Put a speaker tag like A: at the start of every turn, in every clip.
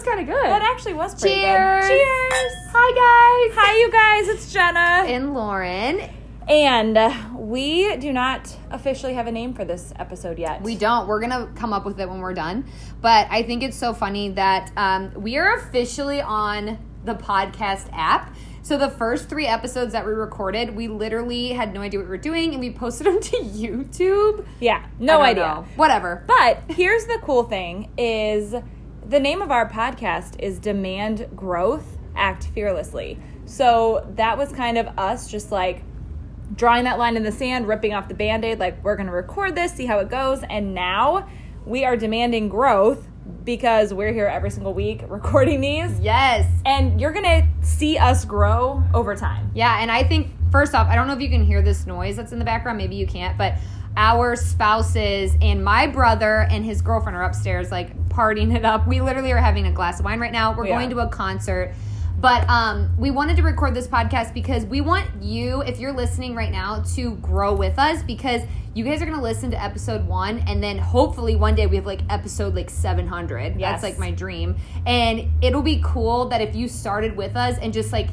A: was kind of good.
B: That actually was pretty
A: Cheers.
B: good. Cheers.
A: Hi guys.
B: Hi, you guys. It's Jenna.
A: And Lauren.
B: And uh, we do not officially have a name for this episode yet.
A: We don't. We're gonna come up with it when we're done. But I think it's so funny that um, we are officially on the podcast app. So the first three episodes that we recorded, we literally had no idea what we were doing, and we posted them to YouTube.
B: Yeah, no idea.
A: know. Whatever.
B: But here's the cool thing is the name of our podcast is Demand Growth, Act Fearlessly. So that was kind of us just like drawing that line in the sand, ripping off the band-aid, like we're gonna record this, see how it goes, and now we are demanding growth because we're here every single week recording these.
A: Yes.
B: And you're gonna see us grow over time.
A: Yeah, and I think first off, I don't know if you can hear this noise that's in the background. Maybe you can't, but our spouses and my brother and his girlfriend are upstairs, like partying it up. We literally are having a glass of wine right now. We're
B: Yeah.
A: going to a concert. But um, we wanted to record this podcast because we want you, if you're listening right now, to grow with us because you guys are going to listen to episode one and then hopefully one day we have like episode like 700.
B: Yes.
A: That's like my dream. And it'll be cool that if you started with us and just like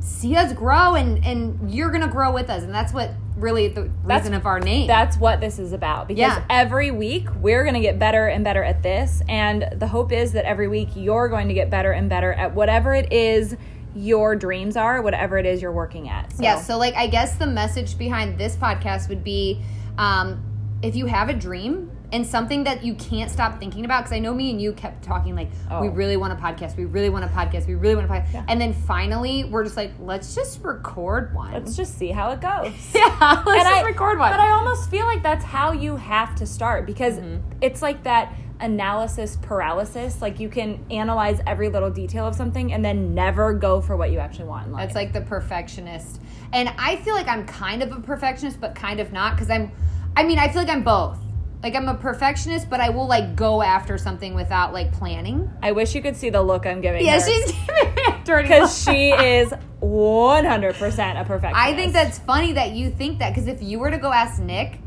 A: see us grow and and you're gonna grow with us and that's what really the
B: That's-
A: reason of our name
B: That's what this is about because
A: Yeah.
B: every week we're going to get better and better at this. And the hope is that every week you're going to get better and better at whatever it is your dreams are, whatever it is you're working at. So,
A: yeah so like i guess the message behind this podcast would be um if you have a dream and something that you can't stop thinking about because i know me and you kept talking like
B: Oh.
A: we really want a podcast we really want a podcast we really want a podcast
B: Yeah.
A: and then finally we're just like let's just record one
B: let's just see how it goes.
A: yeah let's
B: And
A: just
B: I-
A: record one
B: But I almost feel like that's how you have to start because
A: Mm-hmm.
B: it's like that analysis paralysis. Like you can analyze every little detail of something and then never go for what you actually want in life.
A: That's like the perfectionist. And I feel like I'm kind of a perfectionist, but kind of not because I'm, I mean, I feel like I'm both. Like I'm a perfectionist, but I will like go after something without like planning.
B: I wish you could see the look I'm giving
A: Yeah,
B: her.
A: she's giving me a dirty
B: because she is 100% a perfectionist.
A: I think that's funny that you think that because if you were to go ask Nick,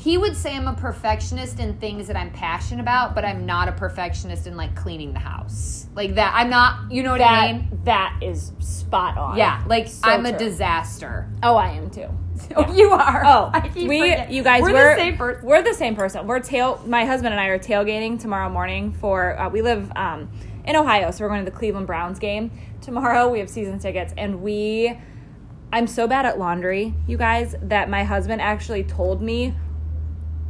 A: he would say I'm a perfectionist in things that I'm passionate about, but I'm not a perfectionist in like cleaning the house. Like that, I'm not. You know what
B: that
A: I mean?
B: that is spot on.
A: Yeah, like
B: So
A: I'm a disaster.
B: Oh, I am too.
A: Oh, you are.
B: Oh,
A: I keep
B: we
A: forgetting.
B: you guys
A: we're,
B: we're
A: the same person.
B: We're the same person. We're tail. My husband and I are tailgating tomorrow morning for. Uh, we live um, in Ohio, so we're going to the Cleveland Browns game tomorrow. We have season tickets, and we. I'm so bad at laundry, you guys, that my husband actually told me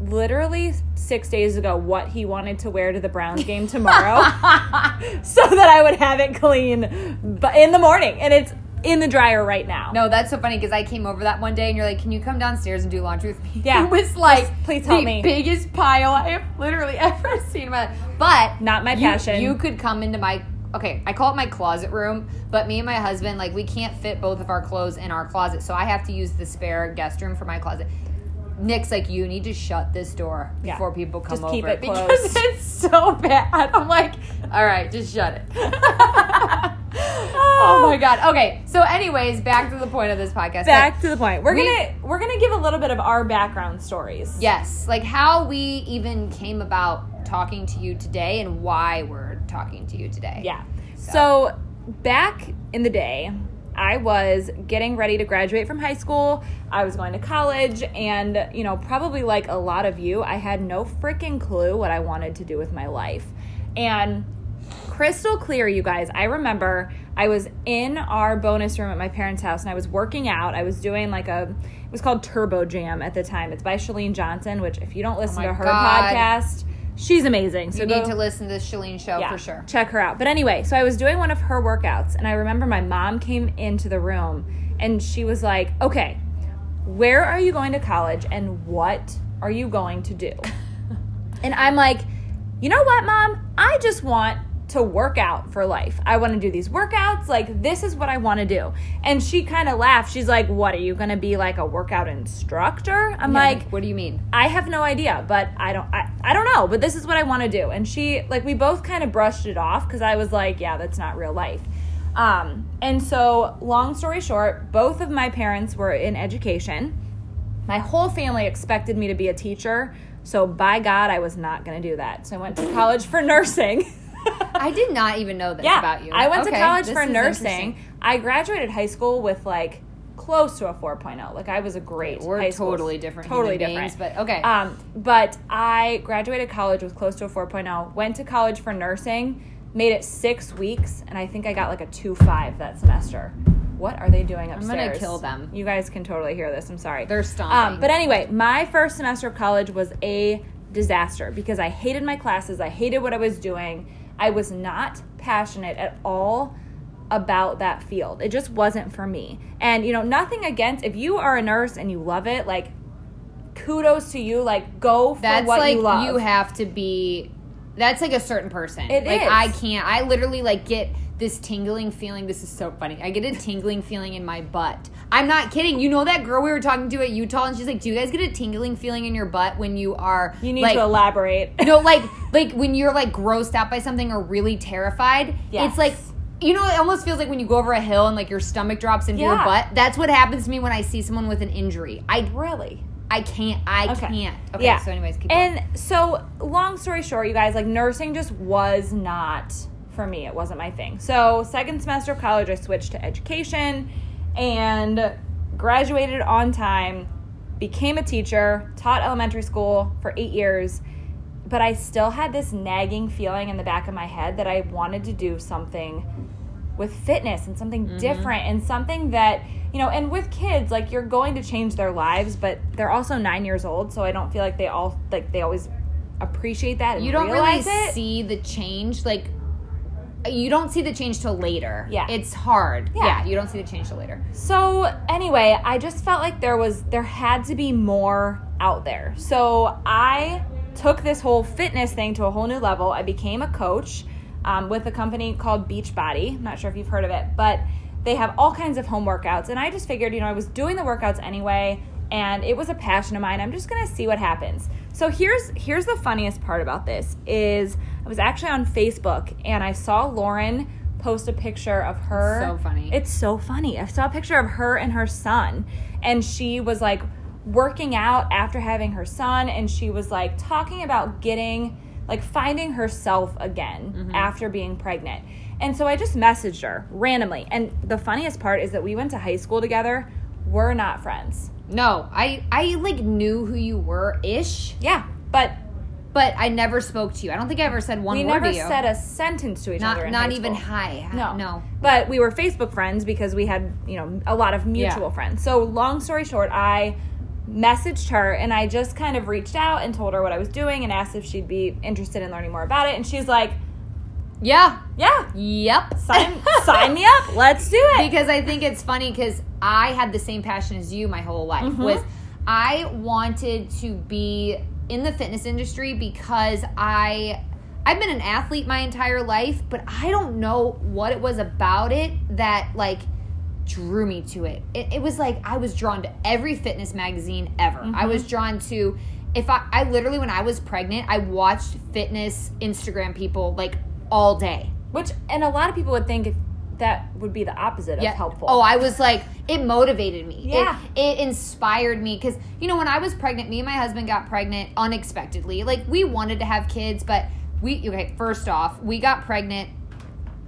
B: literally six days ago what he wanted to wear to the Browns game tomorrow, so that I would have it clean, but in the morning, and it's in the dryer right now.
A: No, that's so funny because I came over that one day and you're like, "Can you come downstairs and do laundry with me?"
B: Yeah.
A: it was like,
B: please help
A: the
B: me.
A: biggest pile I have literally ever seen in my life. But
B: Not my
A: you-
B: passion.
A: You could come into my okay. I call it my closet room, but me and my husband like we can't fit both of our clothes in our closet, so I have to use the spare guest room for my closet. Nick's like, you need to shut this door
B: Yeah.
A: before people come
B: Just
A: over
B: keep it
A: because
B: closed.
A: it's so bad. I'm like, all right, just shut it. oh my god. Okay, so anyways, back to the point of this podcast.
B: back to the point. We're
A: We-
B: gonna we're gonna give a little bit of our background stories.
A: Yes, like how we even came about talking to you today and why we're talking to you today.
B: Yeah. So back in the day, I was getting ready to graduate from high school. I was going to college, and you know, probably like a lot of you, I had no freaking clue what I wanted to do with my life. And crystal clear, you guys. I remember I was in our bonus room at my parents' house and I was working out. I was doing like a, it was called Turbo Jam at the time. It's by Chalene Johnson, which if you don't listen
A: Oh
B: to her
A: God.
B: podcast, she's amazing. So
A: You
B: go,
A: need to listen to this Chalene show
B: yeah,
A: for sure.
B: Check her out. But anyway, so I was doing one of her workouts and I remember my mom came into the room and she was like, okay, where are you going to college and what are you going to do? and I'm like, you know what, mom? I just want to work out for life. I want to do these workouts. Like, this is what I want to do. And she kind of laughed. She's like, What are you going to be like a workout instructor? I'm
A: Yeah,
B: like,
A: what do you mean?
B: I have no idea, but I don't I, I don't know, but this is what I want to do. And she like we both kind of brushed it off cuz I was like, yeah, that's not real life. Um and so long story short, both of my parents were in education. My whole family expected me to be a teacher, so by God, I was not going to do that. So I went to college for nursing.
A: I did not even know this
B: yeah,
A: about you.
B: I went
A: Okay,
B: to college for nursing. I graduated high school with like close to a 4.0. Like I was a great.
A: We're
B: high school-
A: totally different
B: Totally different.
A: beings, but okay.
B: Um, but I graduated college with close to a 4.0. Went to college for nursing. Made it six weeks, and I think I got like a two five that semester. What are they doing upstairs?
A: I'm gonna kill them.
B: You guys can totally hear this. I'm sorry.
A: They're stomping.
B: Um, but anyway, my first semester of college was a disaster because I hated my classes. I hated what I was doing. I was not passionate at all about that field. It just wasn't for me. And you know, nothing against if you are a nurse and you love it, like kudos to you. Like go for
A: That's
B: what
A: like
B: you love.
A: You have to be. That's like a certain person.
B: It
A: like
B: is.
A: I can't. I literally like get this tingling feeling. This is so funny. I get a tingling feeling in my butt. I'm not kidding. You know that girl we were talking to at Utah, and she's like, "Do you guys get a tingling feeling in your butt when you are
B: you need
A: like,
B: to elaborate.
A: no, like like when you're like grossed out by something or really terrified.
B: Yes.
A: It's like you know, it almost feels like when you go over a hill and like your stomach drops into your butt. That's what happens to me when I see someone with an injury. I
B: really.
A: I can't. I
B: Okay.
A: can't. Okay.
B: yeah.
A: So, anyways, keep going.
B: and so long story short, you guys, like nursing just was not for me. It wasn't my thing. So second semester of college, I switched to education and graduated on time. Became a teacher, taught elementary school for eight years, but I still had this nagging feeling in the back of my head that I wanted to do something with fitness and something
A: Mm-hmm.
B: different and something that you know and with kids like you're going to change their lives but they're also nine years old so i don't feel like they all like they always appreciate that and
A: you don't really
B: it
A: see the change like you don't see the change till later.
B: Yeah.
A: it's hard.
B: Yeah.
A: yeah, you don't see the change till later.
B: So anyway i just felt like there was there had to be more out there. So i took this whole fitness thing to a whole new level. I became a coach um, with a company called beachbody. I'm not sure if you've heard of it but they have all kinds of home workouts. And i just figured you know i was doing the workouts anyway and it was a passion of mine. I'm just gonna see what happens. So here's here's the funniest part about this is i was actually on facebook and i saw lauren post a picture of her.
A: So funny.
B: it's so funny. I saw a picture of her and her son and she was like working out after having her son and she was like talking about getting like finding herself again
A: Mm-hmm.
B: after being pregnant. And so i just messaged her randomly. And the funniest part is that we went to high school together. We're not friends.
A: No i i like knew who you were ish
B: yeah but
A: but i never spoke to you i don't think i ever said one
B: we
A: word
B: never
A: to you
B: said a sentence to each
A: not
B: other
A: not even hi
B: No,
A: no
B: But we were Facebook friends because we had, you know, a lot of mutual
A: Yeah.
B: friends. So long story short, I messaged her and I just kind of reached out and told her what I was doing and asked if she'd be interested in learning more about it. And she's like,
A: yeah
B: "Yeah,
A: yep
B: sign sign me up. Let's do it."
A: because I think it's funny because I had the same passion as you my whole life
B: Mm-hmm.
A: was I wanted to be in the fitness industry because I I've been an athlete my entire life, but I don't know what it was about it that like drew me to it. It, it was like I was drawn to every fitness magazine ever. I was mm-hmm. drawn to if I I literally when I was pregnant, I watched fitness Instagram people like all day.
B: Which and a lot of people would think if that would be the opposite of helpful.
A: Oh, I was like, it motivated me.
B: Yeah.
A: It, it inspired me because, you know, when I was pregnant, me and my husband got pregnant unexpectedly. Like, we wanted to have kids, but we, okay, first off, we got pregnant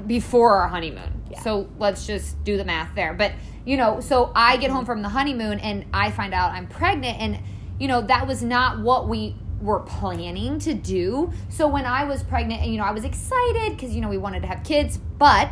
A: before our honeymoon.
B: Yeah.
A: So let's just do the math there. But, you know, so I get home from the honeymoon and I find out I'm pregnant. And, you know, that was not what we were planning to do. So when I was pregnant, and, you know, I was excited because, you know, we wanted to have kids, but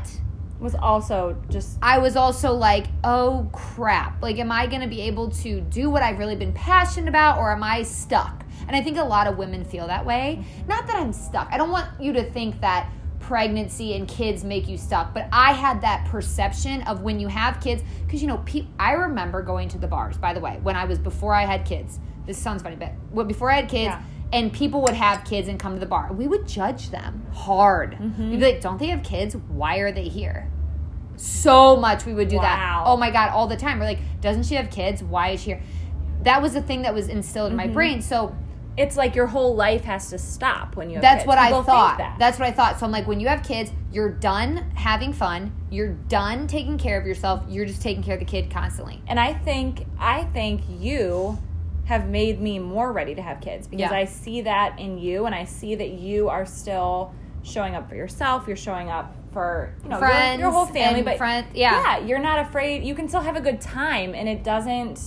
B: was also just
A: I was also like, oh crap. Like, am I going to be able to do what I've really been passionate about or am I stuck? And I think a lot of women feel that way. Not that I'm stuck. I don't want you to think that pregnancy and kids make you stuck, but I had that perception of when you have kids, because, you know, pe- I remember going to the bars, by the way, when I was before I had kids. This sounds funny, but when- before I had kids,
B: Yeah.
A: And people would have kids and come to the bar. We would judge them hard.
B: Mm-hmm.
A: We'd be like, don't they have kids? Why are they here? So much we would do that. Oh my God, all the time. We're like, doesn't she have kids? Why is she here? That was the thing that was instilled in
B: Mm-hmm.
A: my brain. So
B: it's like your whole life has to stop when you have
A: that's
B: kids.
A: what I
B: People think
A: thought.
B: that.
A: That's what I thought. So I'm like, when you have kids, you're done having fun. You're done taking care of yourself. You're just taking care of the kid constantly.
B: And I think I think you have made me more ready to have kids because
A: Yeah.
B: I see that in you and I see that you are still showing up for yourself. You're showing up for you know your-
A: Friends
B: your, whole family, but
A: friend- yeah.
B: yeah, you're not afraid. You can still have a good time, and it doesn't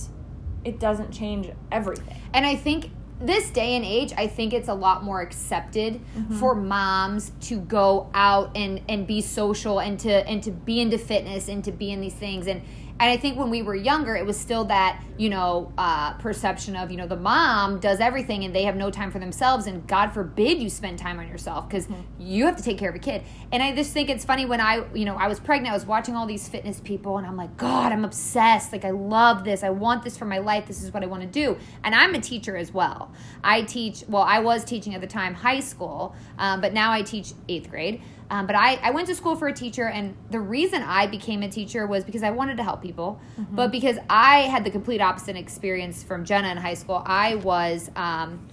B: it doesn't change everything.
A: And I think this day and age, I think it's a lot more accepted
B: Mm-hmm.
A: for moms to go out and and be social and to and to be into fitness and to be in these things and and I think when we were younger, it was still that you know uh, perception of you know the mom does everything and they have no time for themselves, and God forbid you spend time on yourself because you have to take care of a kid. And I just think it's funny when I you know I was pregnant, I was watching all these fitness people, and I'm like, God, I'm obsessed. Like I love this. I want this for my life. This is what I want to do. And I'm a teacher as well. I teach. Well, I was teaching at the time high school, um, but now I teach eighth grade. Um, but I, I went to school for a teacher, and the reason I became a teacher was because I wanted to help people, but because I had the complete opposite experience from Jenna in high school. I was um,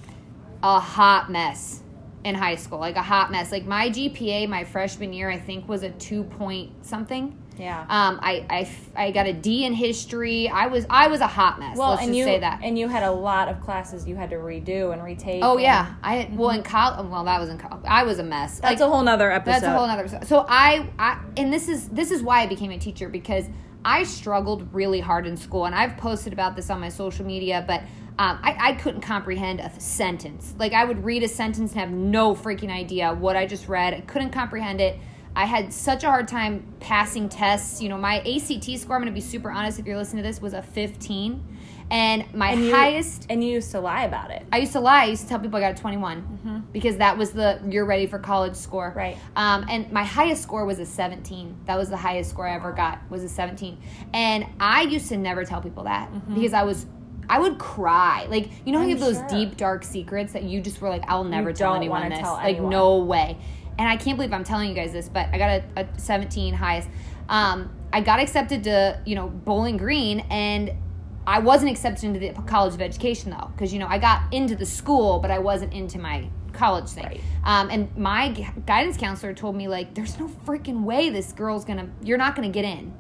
A: a hot mess in high school, like a hot mess. Like my GPA my freshman year, I think, was a two point something.
B: Yeah.
A: Um, I, I, I got a D in history. I was I was a hot mess.
B: Well,
A: let's
B: and
A: just
B: you
A: say that.
B: and you had a lot of classes you had to redo and retake.
A: oh
B: and
A: yeah, I well in college. Well, that was in college. I was a mess.
B: that's a whole nother episode.
A: That's a whole nother. So I, I, and this is this is why I became a teacher because I struggled really hard in school, and I've posted about this on my social media, but. Um, I, I couldn't comprehend a sentence. Like I would read a sentence and have no freaking idea what I just read. I couldn't comprehend it. I had such a hard time passing tests. You know, my ACT score, I'm going to be super honest if you're listening to this, was a 15. And my
B: and you,
A: highest
B: and you used to lie about it.
A: I used to lie. I used to tell people I got a 21 because that was the you're ready for college score.
B: Mm-hmm. Right.
A: Um, and my highest score was a 17. That was the highest score I ever got was a 17. And I used to never tell people that because I was I would cry. Like you know how you
B: Mm-hmm.
A: have those
B: sure.
A: deep dark secrets that you just were like I'll never tell anyone this.
B: tell
A: like no way. And I can't believe I'm telling you guys this, but I got a, a 17 highest. Um, I got accepted to you know Bowling Green and I wasn't accepted into the College of Education though, because you know I got into the school, but I wasn't into my college thing.
B: Right.
A: Um, and my gu- guidance counselor told me like, "There's no freaking way this girl's gonna. You're not gonna get in."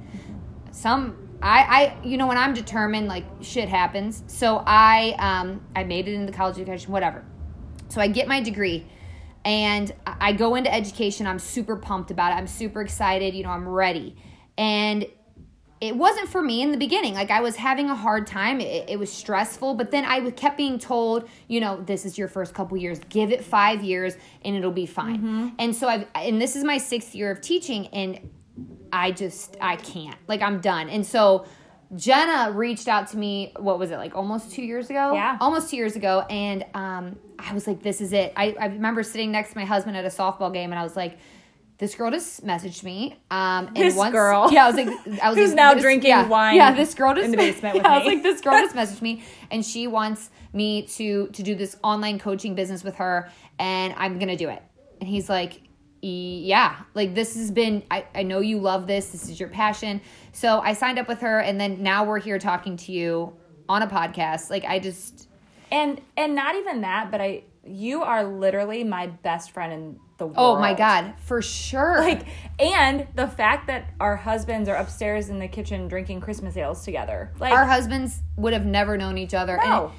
A: Some I, I you know when I'm determined, like shit happens. So I um, I made it into the College of Education, whatever. So I get my degree and I go into education. I'm super pumped about it. I'm super excited. You know, I'm ready. And it wasn't for me in the beginning. Like I was having a hard time. It, it was stressful, but then I kept being told, you know, this is your first couple years. Give it five years, and it'll be fine. Mm-hmm. And so I've, and this is my sixth year of teaching, and I just I can't. Like I'm done. And so Jenna reached out to me. What was it like? Almost two years ago.
B: Yeah.
A: almost two years ago, and um, I was like, "This is it." I, I remember sitting next to my husband at a softball game, and I was like. This girl just messaged me. Um, and
B: This
A: once,
B: girl.
A: yeah, I was like, I was
B: Who's
A: like,
B: now
A: this-
B: drinking
A: yeah,
B: wine
A: Yeah, this girl just
B: in the basement with
A: yeah, I was like, this girl just messaged me, and she wants me to to do this online coaching business with her, and I'm gonna do it. And he's like, "E- yeah, like this has been. I I know you love this. This is your passion. So I signed up with her, and then now we're here talking to you on a podcast. Like I just.
B: And and not even that, but I you are literally my best friend in the world.
A: Oh my god, for sure.
B: Like and the fact that our husbands are upstairs in the kitchen drinking Christmas ales together. Like
A: our husbands would have never known each other.
B: no.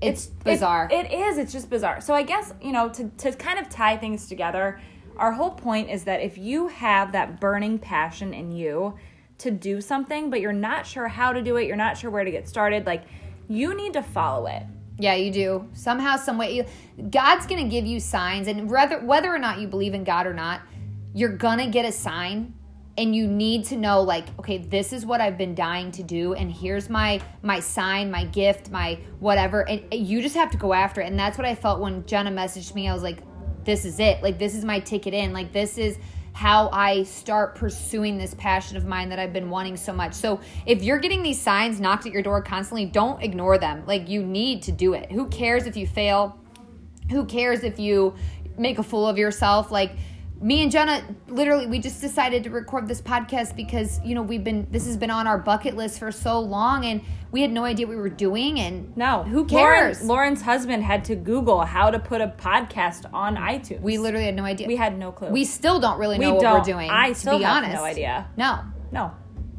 A: And it, it's,
B: It-
A: bizarre.
B: it is. It's just bizarre. So I guess, you know, to, to kind of tie things together, our whole point is that if you have that burning passion in you to do something, but you're not sure how to do it, you're not sure where to get started, like you need to follow it.
A: Yeah, you do. Somehow, some way, God's gonna give you signs, and whether whether or not you believe in God or not, you're gonna get a sign, and you need to know, like, okay, this is what I've been dying to do, and here's my my sign, my gift, my whatever, and you just have to go after it. And that's what I felt when Jenna messaged me. I was like, this is it. Like, this is my ticket in. Like, this is how I start pursuing this passion of mine that I've been wanting so much. So if you're getting these signs knocked at your door constantly, don't ignore them. Like you need to do it. Who cares if you fail? Who cares if you make a fool of yourself? Like me and Jenna literally we just decided to record this podcast because, you know, we've been this has been on our bucket list for so long and we had no idea what we were doing and
B: No.
A: who
B: Lauren-
A: cares?
B: Lauren's husband had to Google how to put a podcast on iTunes.
A: we literally had no idea.
B: we had no clue.
A: we still don't really
B: We
A: know what
B: don't.
A: we're doing.
B: I
A: to
B: still
A: be
B: have
A: honest.
B: no idea.
A: No.
B: no.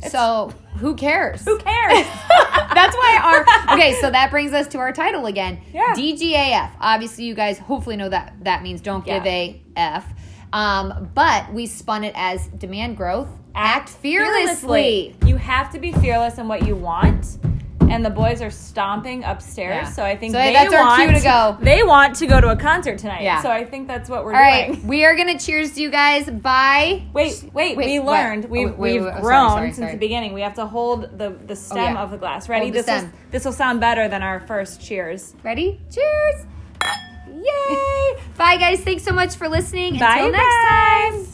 A: So who cares?
B: Who cares?
A: That's why our okay. So that brings us to our title again.
B: Yeah.
A: DGAF. Obviously, you guys hopefully know that that means don't give
B: Yeah.
A: a f. Um, but we spun it as demand growth, act fearlessly.
B: You have to be fearless in what you want. And the boys are stomping upstairs,
A: Yeah.
B: so I think
A: So
B: they
A: that's our
B: want
A: cue to go.
B: They want to go to a concert tonight.
A: Yeah.
B: So I think that's what we're
A: All right,
B: doing.
A: we are gonna cheers to you guys. Bye.
B: Wait, wait,
A: Wait,
B: we learned.
A: Oh,
B: We've,
A: wait, wait,
B: we've
A: wait, oh, sorry,
B: grown
A: sorry,
B: since
A: sorry.
B: the beginning. We have to hold the, the stem
A: yeah.
B: of the glass. Ready?
A: Hold
B: this will, this will sound better than our first cheers.
A: Ready? Cheers. Yay! Bye, guys. Thanks so much for listening.
B: Bye,
A: Until next
B: guys.
A: time.